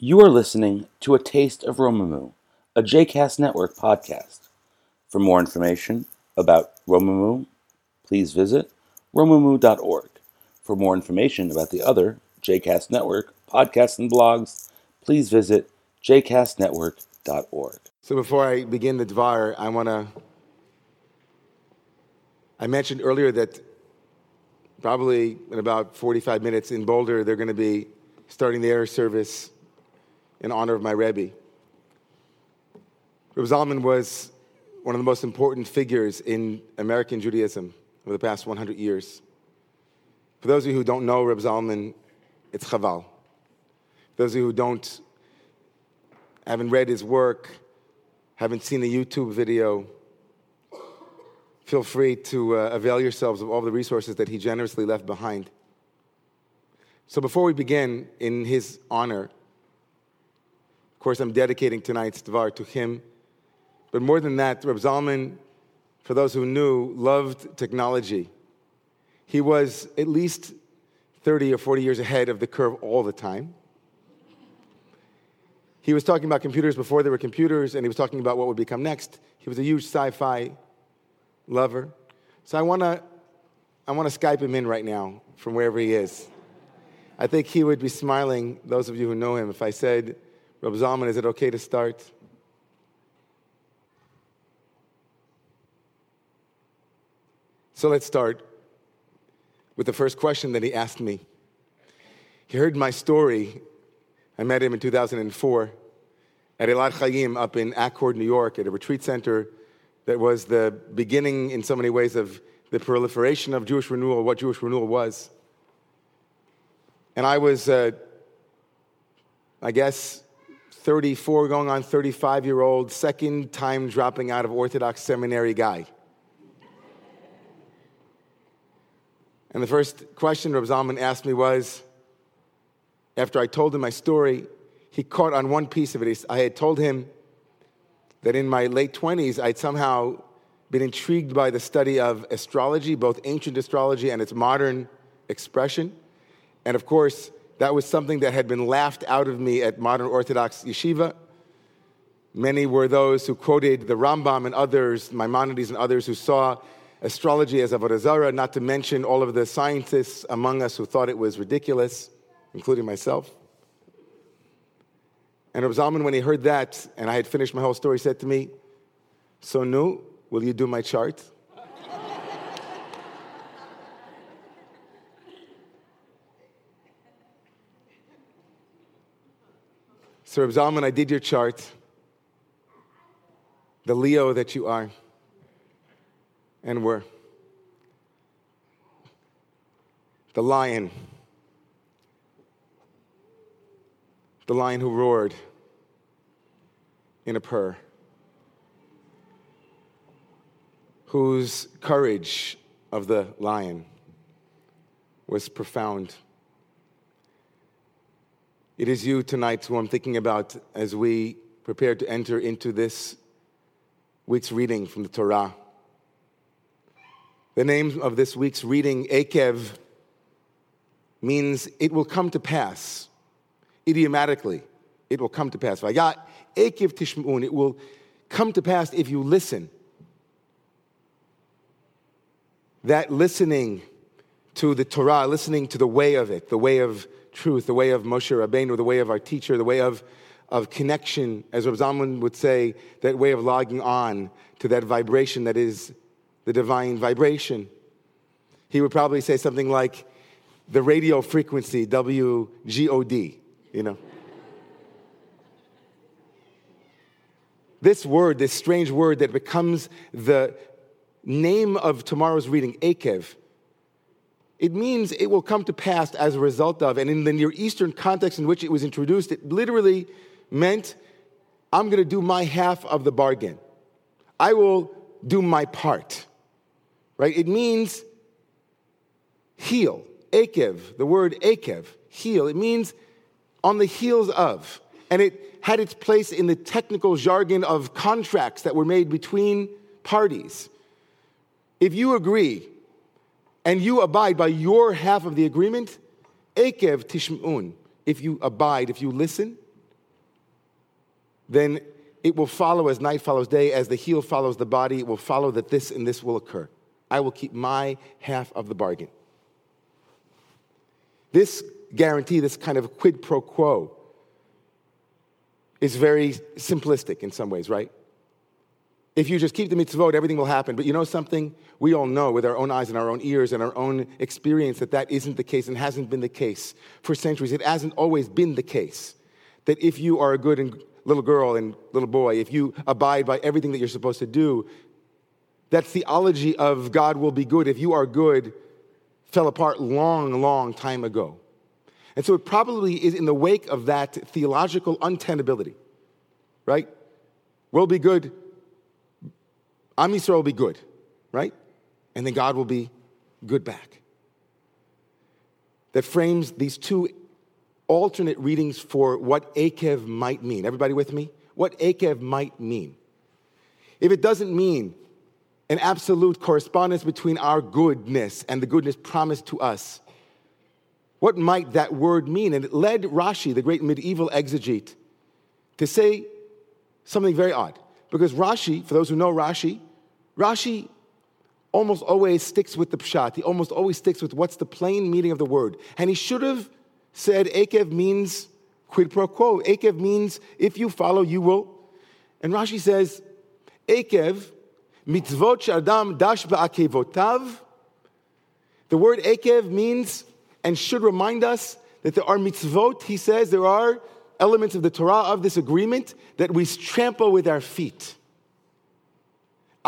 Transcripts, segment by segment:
You are listening to A Taste of Romemu, a JCast Network podcast. For more information about Romemu, please visit romemu.org. For more information about the other JCast Network podcasts and blogs, please visit jcastnetwork.org. So before I begin the Dvar, I want to. I mentioned earlier that probably in about 45 minutes in Boulder, they're going to be starting the air service in honor of my Rebbe. Reb Zalman was one of the most important figures in American Judaism over the past 100 years. For those of you who don't know Reb Zalman, it's Chaval. For those of you who don't, haven't read his work, haven't seen the YouTube video, feel free to uh, avail yourselves of all the resources that he generously left behind. So before we begin, in his honor, course, I'm dedicating tonight's Dvar to him. But more than that, Reb Zalman, for those who knew, loved technology. He was at least 30 or 40 years ahead of the curve all the time. He was talking about computers before there were computers, and he was talking about what would become next. He was a huge sci fi lover. So I want to I want to Skype him in right now from wherever he is. I think he would be smiling, those of you who know him, if I said, Reb Zalman, is it okay to start? So let's start with the first question that he asked me. He heard my story. I met him in 2004 at Elat Chayyim up in Accord, New York, at a retreat center that was the beginning, in so many ways, of the proliferation of Jewish renewal, what Jewish renewal was. And I was, uh, I guess, 34 going on 35 year old, second time dropping out of Orthodox seminary guy. And the first question Reb Zalman asked me was, after I told him my story, he caught on one piece of it. I had told him that in my late 20s, I'd somehow been intrigued by the study of astrology, both ancient astrology and its modern expression. And of course, that was something that had been laughed out of me at modern Orthodox yeshiva. Many were those who quoted the Rambam and others, Maimonides and others, who saw astrology as avodah zarah, not to mention all of the scientists among us who thought it was ridiculous, including myself. And Reb Zalman, when he heard that, and I had finished my whole story, said to me, So, Nu, will you do my chart? So, Reb Zalman, I did your chart, the Leo that you are and were. The lion, the lion who roared in a purr, whose courage of the lion was profound. It is you tonight who I'm thinking about as we prepare to enter into this week's reading from the Torah. The name of this week's reading, Akev, means it will come to pass. Idiomatically, it will come to pass. Akev tishmun, it will come to pass if you listen. That listening to the Torah, listening to the way of it, the way of truth, the way of Moshe Rabbeinu, the way of our teacher, the way of, of connection, as Reb Zalman would say, that way of logging on to that vibration that is the divine vibration. He would probably say something like the radio frequency, WGOD, you know. this word, this strange word that becomes the name of tomorrow's reading, Akev, it means it will come to pass as a result of, and in the Near Eastern context in which it was introduced, it literally meant I'm going to do my half of the bargain. I will do my part right? It means heel, akev, the word akev, heel. It means on the heels of. And it had its place in the technical jargon of contracts that were made between parties. If you agree and you abide by your half of the agreement, akev tishmun, if you abide, if you listen, then it will follow as night follows day, as the heel follows the body, it will follow that this and this will occur. I will keep my half of the bargain. This guarantee, this kind of quid pro quo, is very simplistic in some ways, right? If you just keep the mitzvot, everything will happen. But you know something? We all know with our own eyes and our own ears and our own experience that that isn't the case and hasn't been the case for centuries. It hasn't always been the case that if you are a good little girl and little boy, if you abide by everything that you're supposed to do, that theology of God will be good if you are good fell apart long, long time ago. And so it probably is in the wake of that theological untenability, right? We'll be good. Am Yisrael will be good, right? And then God will be good back. That frames these two alternate readings for what Akev might mean. Everybody with me? What Akev might mean. If it doesn't mean an absolute correspondence between our goodness and the goodness promised to us. What might that word mean? And it led Rashi, the great medieval exegete, to say something very odd. Because Rashi, for those who know Rashi, Rashi almost always sticks with the pshat. He almost always sticks with what's the plain meaning of the word. And he should have said Akev means quid pro quo. Akev means if you follow, you will. And Rashi says, Akev mitzvot sh'adam dash ba'akevotav. The word akev means and should remind us that there are mitzvot, he says, there are elements of the Torah of this agreement that we trample with our feet.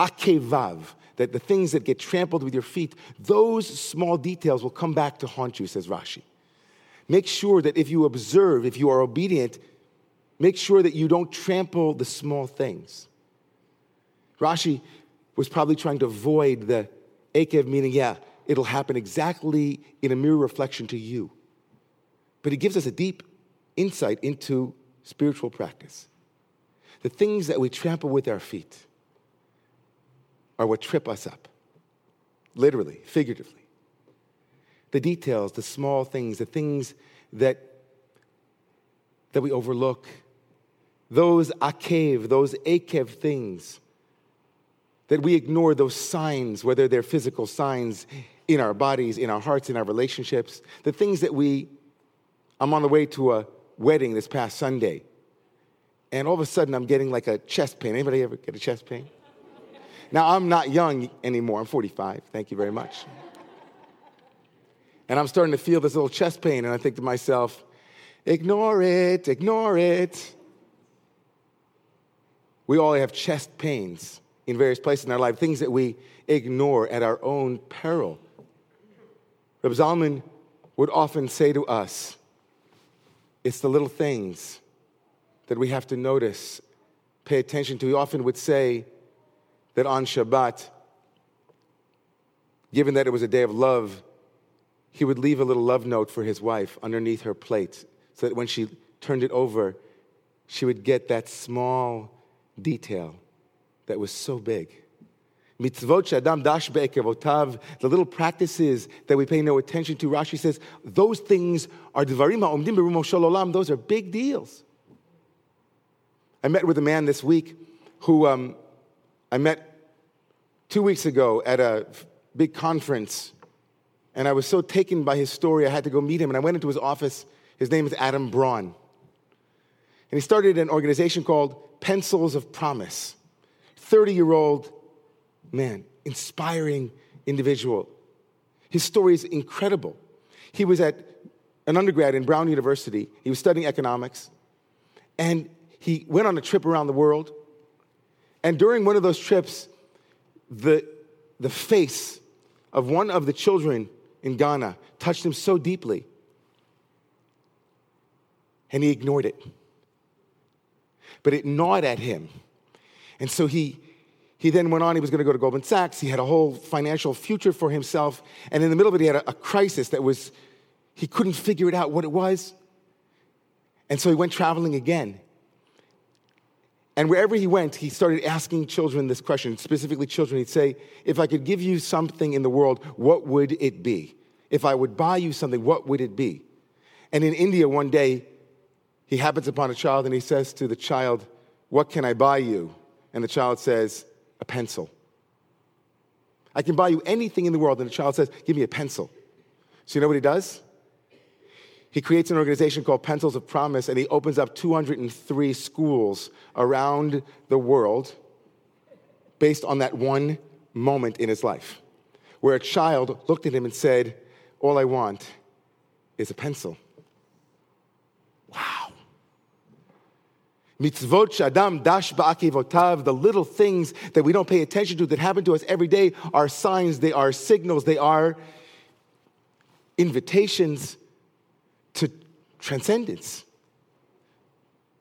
Akevav, that the things that get trampled with your feet, those small details will come back to haunt you, says Rashi. Make sure that if you observe, if you are obedient, make sure that you don't trample the small things. Rashi was probably trying to avoid the Akev, meaning, yeah, it'll happen exactly in a mirror reflection to you. But he gives us a deep insight into spiritual practice. The things that we trample with our feet are what trip us up, literally, figuratively. The details, the small things, the things that, that we overlook, those akev, those akev things that we ignore those signs, whether they're physical signs in our bodies, in our hearts, in our relationships, the things that we, I'm on the way to a wedding this past Sunday, and all of a sudden I'm getting like a chest pain. Anybody ever get a chest pain? Now I'm not young anymore, I'm 45, thank you very much. And I'm starting to feel this little chest pain, and I think to myself, ignore it, ignore it. We all have chest pains in various places in our life, things that we ignore at our own peril. Reb Zalman would often say to us, it's the little things that we have to notice, pay attention to. He often would say that on Shabbat, given that it was a day of love, he would leave a little love note for his wife underneath her plate so that when she turned it over, she would get that small detail that was so big. Mitzvot shadam dash be'ekevotav, the little practices that we pay no attention to. Rashi says those things are dvarim ha'omdim. Those are big deals. I met with a man this week who um, I met two weeks ago at a big conference, and I was so taken by his story, I had to go meet him. And I went into his office. His name is Adam Braun. And he started an organization called Pencils of Promise. 30 year old man, inspiring individual. His story is incredible. He was at an undergrad in Brown University, he was studying economics, and he went on a trip around the world. And during one of those trips, the, the face of one of the children in Ghana touched him so deeply, and he ignored it. But it gnawed at him and so he, he then went on, he was going to go to Goldman Sachs. He had a whole financial future for himself. And in the middle of it, he had a, a crisis that was, he couldn't figure it out what it was. And so he went traveling again. And wherever he went, he started asking children this question, specifically children. He'd say, If I could give you something in the world, what would it be? If I would buy you something, what would it be? And in India, one day, he happens upon a child and he says to the child, What can I buy you? And the child says, A pencil. I can buy you anything in the world. And the child says, Give me a pencil. So you know what he does? He creates an organization called Pencils of Promise, and he opens up 203 schools around the world based on that one moment in his life, where a child looked at him and said, All I want is a pencil. Wow. Mitzvot shadam dash ba'akevotav, the little things that we don't pay attention to that happen to us every day are signs, they are signals, they are invitations transcendence.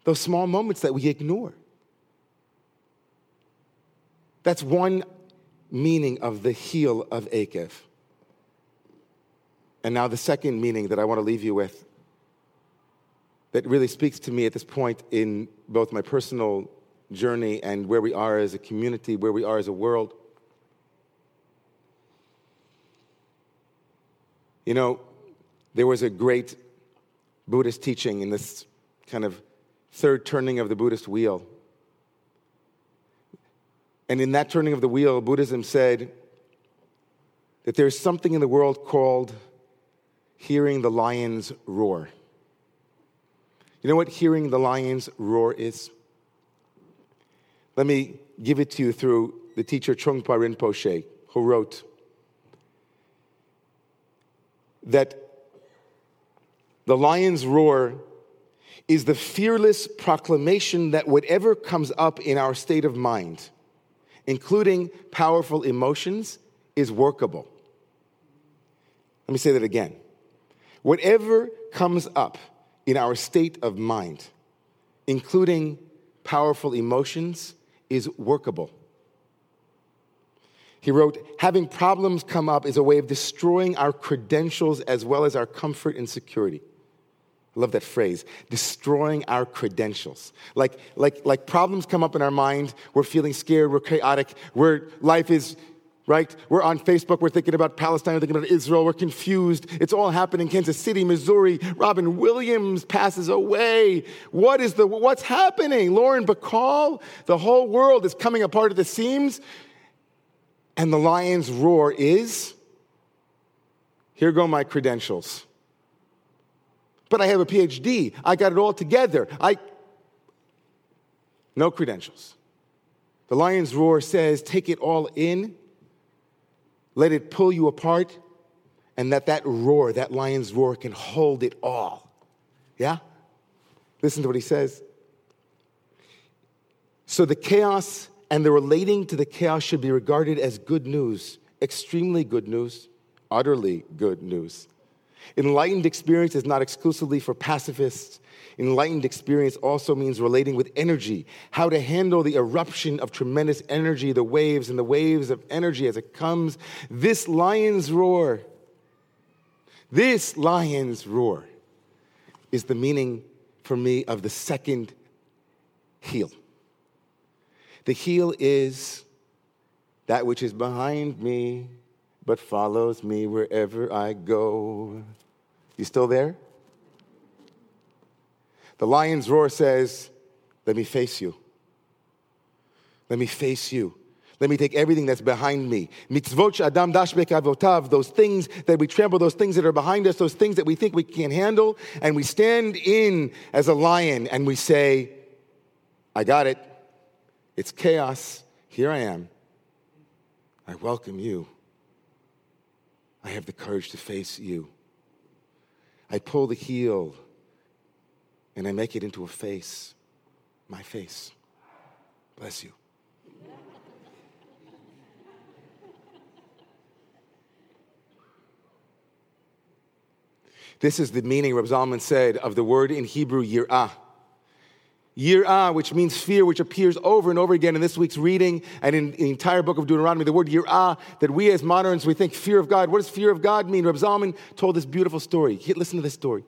Those small moments that we ignore. That's one meaning of the heel of Akev. And now the second meaning that I want to leave you with that really speaks to me at this point in both my personal journey and where we are as a community, where we are as a world. You know, there was a great Buddhist teaching in this kind of third turning of the Buddhist wheel. And in that turning of the wheel, Buddhism said that there's something in the world called hearing the lion's roar. You know what hearing the lion's roar is? Let me give it to you through the teacher Trungpa Rinpoche, who wrote that the lion's roar is the fearless proclamation that whatever comes up in our state of mind, including powerful emotions, is workable. Let me say that again. Whatever comes up in our state of mind, including powerful emotions, is workable. He wrote, having problems come up is a way of destroying our credentials as well as our comfort and security. I love that phrase, destroying our credentials. Like, like, like problems come up in our mind, we're feeling scared, we're chaotic, where life is right? We're on Facebook, we're thinking about Palestine, we're thinking about Israel, we're confused. It's all happening in Kansas City, Missouri. Robin Williams passes away. What is the what's happening? Lauren Bacall, the whole world is coming apart at the seams. And the lion's roar is here go my credentials. But I have a PhD. I got it all together. I no credentials. The lion's roar says, take it all in let it pull you apart, and that that roar, that lion's roar, can hold it all. Yeah? Listen to what he says. So the chaos and the relating to the chaos should be regarded as good news, extremely good news, utterly good news. Enlightened experience is not exclusively for pacifists Enlightened experience also means relating with energy, how to handle the eruption of tremendous energy, the waves and the waves of energy as it comes. This lion's roar, this lion's roar is the meaning for me of the second heel. The heel is that which is behind me, but follows me wherever I go. You still there? The lion's roar says, Let me face you. Let me face you. Let me take everything that's behind me. Mitzvot adam dashbek avotav, those things that we trample, those things that are behind us, those things that we think we can't handle, and we stand in as a lion and we say, I got it. It's chaos. Here I am. I welcome you. I have the courage to face you. I pull the heel and I make it into a face, my face. Bless you. This is the meaning, Reb Zalman said, of the word in Hebrew, yir'ah. Yir'ah, which means fear, which appears over and over again in this week's reading and in the entire book of Deuteronomy. The word yir'ah, that we as moderns, we think fear of God. What does fear of God mean? Reb Zalman told this beautiful story. Listen to this story.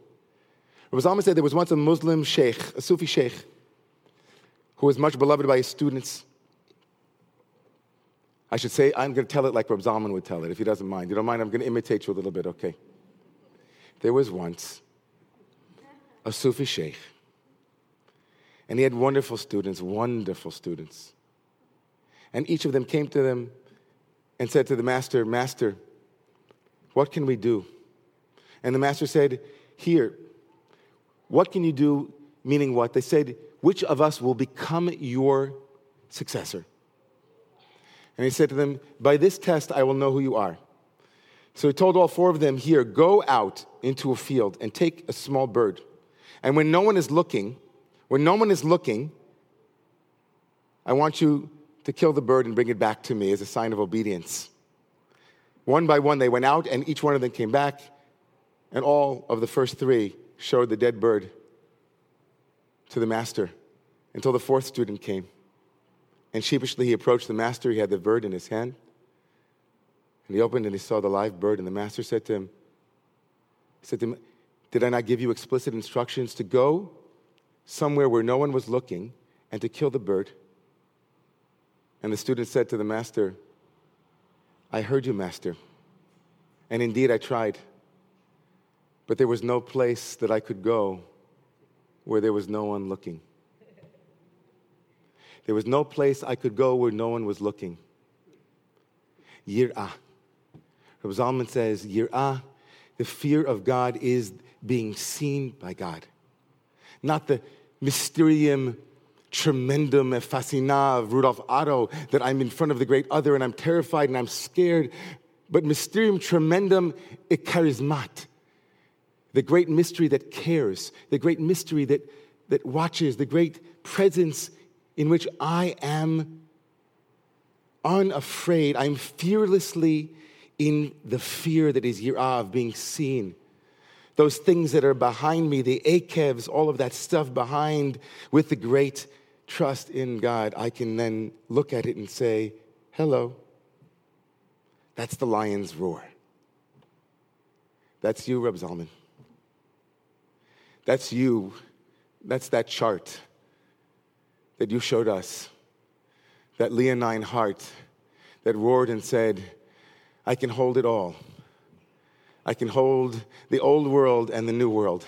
Rabbi Zalman said there was once a Muslim sheikh, a Sufi sheikh, who was much beloved by his students. I should say, I'm going to tell it like Rabbi Zalman would tell it, if he doesn't mind. You don't mind? I'm going to imitate you a little bit, okay? There was once a Sufi sheikh, And he had wonderful students, wonderful students. And each of them came to them and said to the master, Master, what can we do? And the master said, Here, what can you do? Meaning what? They said, Which of us will become your successor? And he said to them, By this test I will know who you are. So he told all four of them, Here, go out into a field and take a small bird. And when no one is looking, when no one is looking, I want you to kill the bird and bring it back to me as a sign of obedience. One by one, they went out, and each one of them came back, and all of the first three showed the dead bird to the master until the fourth student came. And sheepishly, he approached the master. He had the bird in his hand. And he opened and he saw the live bird. And the master said to him, said to him, Did I not give you explicit instructions to go somewhere where no one was looking and to kill the bird? And the student said to the master, I heard you, master. And indeed, I tried. But there was no place that I could go where there was no one looking. There was no place I could go where no one was looking. Yir'ah. Rabbi Zalman says, Yir'ah, the fear of God is being seen by God. Not the mysterium tremendum fascina of Rudolf Otto that I'm in front of the great other and I'm terrified and I'm scared. But mysterium tremendum e charismat, the great mystery that cares, the great mystery that, that watches, the great presence in which I am unafraid. I'm fearlessly in the fear that is yirah of being seen. Those things that are behind me, the akevs, all of that stuff behind with the great trust in God, I can then look at it and say, hello. That's the lion's roar. That's you, Reb Zalman. That's you. That's that chart that you showed us, that leonine heart that roared and said, I can hold it all. I can hold the old world and the new world.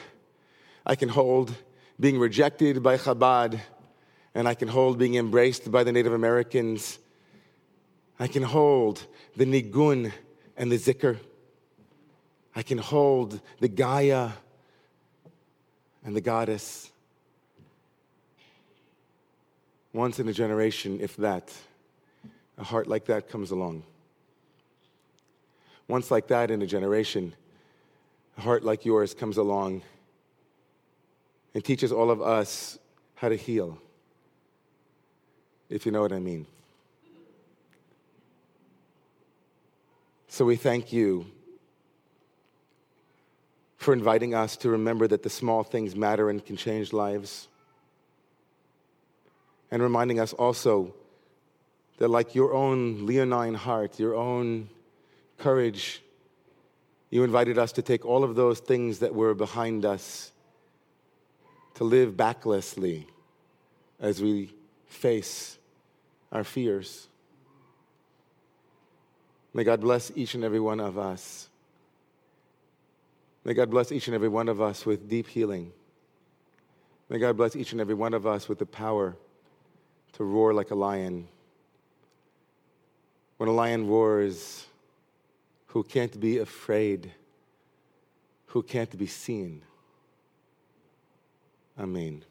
I can hold being rejected by Chabad, and I can hold being embraced by the Native Americans. I can hold the Nigun and the Zikr. I can hold the Gaia and the goddess. Once in a generation, if that, a heart like that comes along. Once like that in a generation, a heart like yours comes along and teaches all of us how to heal, if you know what I mean. So we thank you for inviting us to remember that the small things matter and can change lives and reminding us also that, like your own leonine heart, your own courage, you invited us to take all of those things that were behind us to live backlessly as we face our fears. May God bless each and every one of us. May God bless each and every one of us with deep healing. May God bless each and every one of us with the power to roar like a lion. When a lion roars, who can't be afraid, who can't be seen. Amen.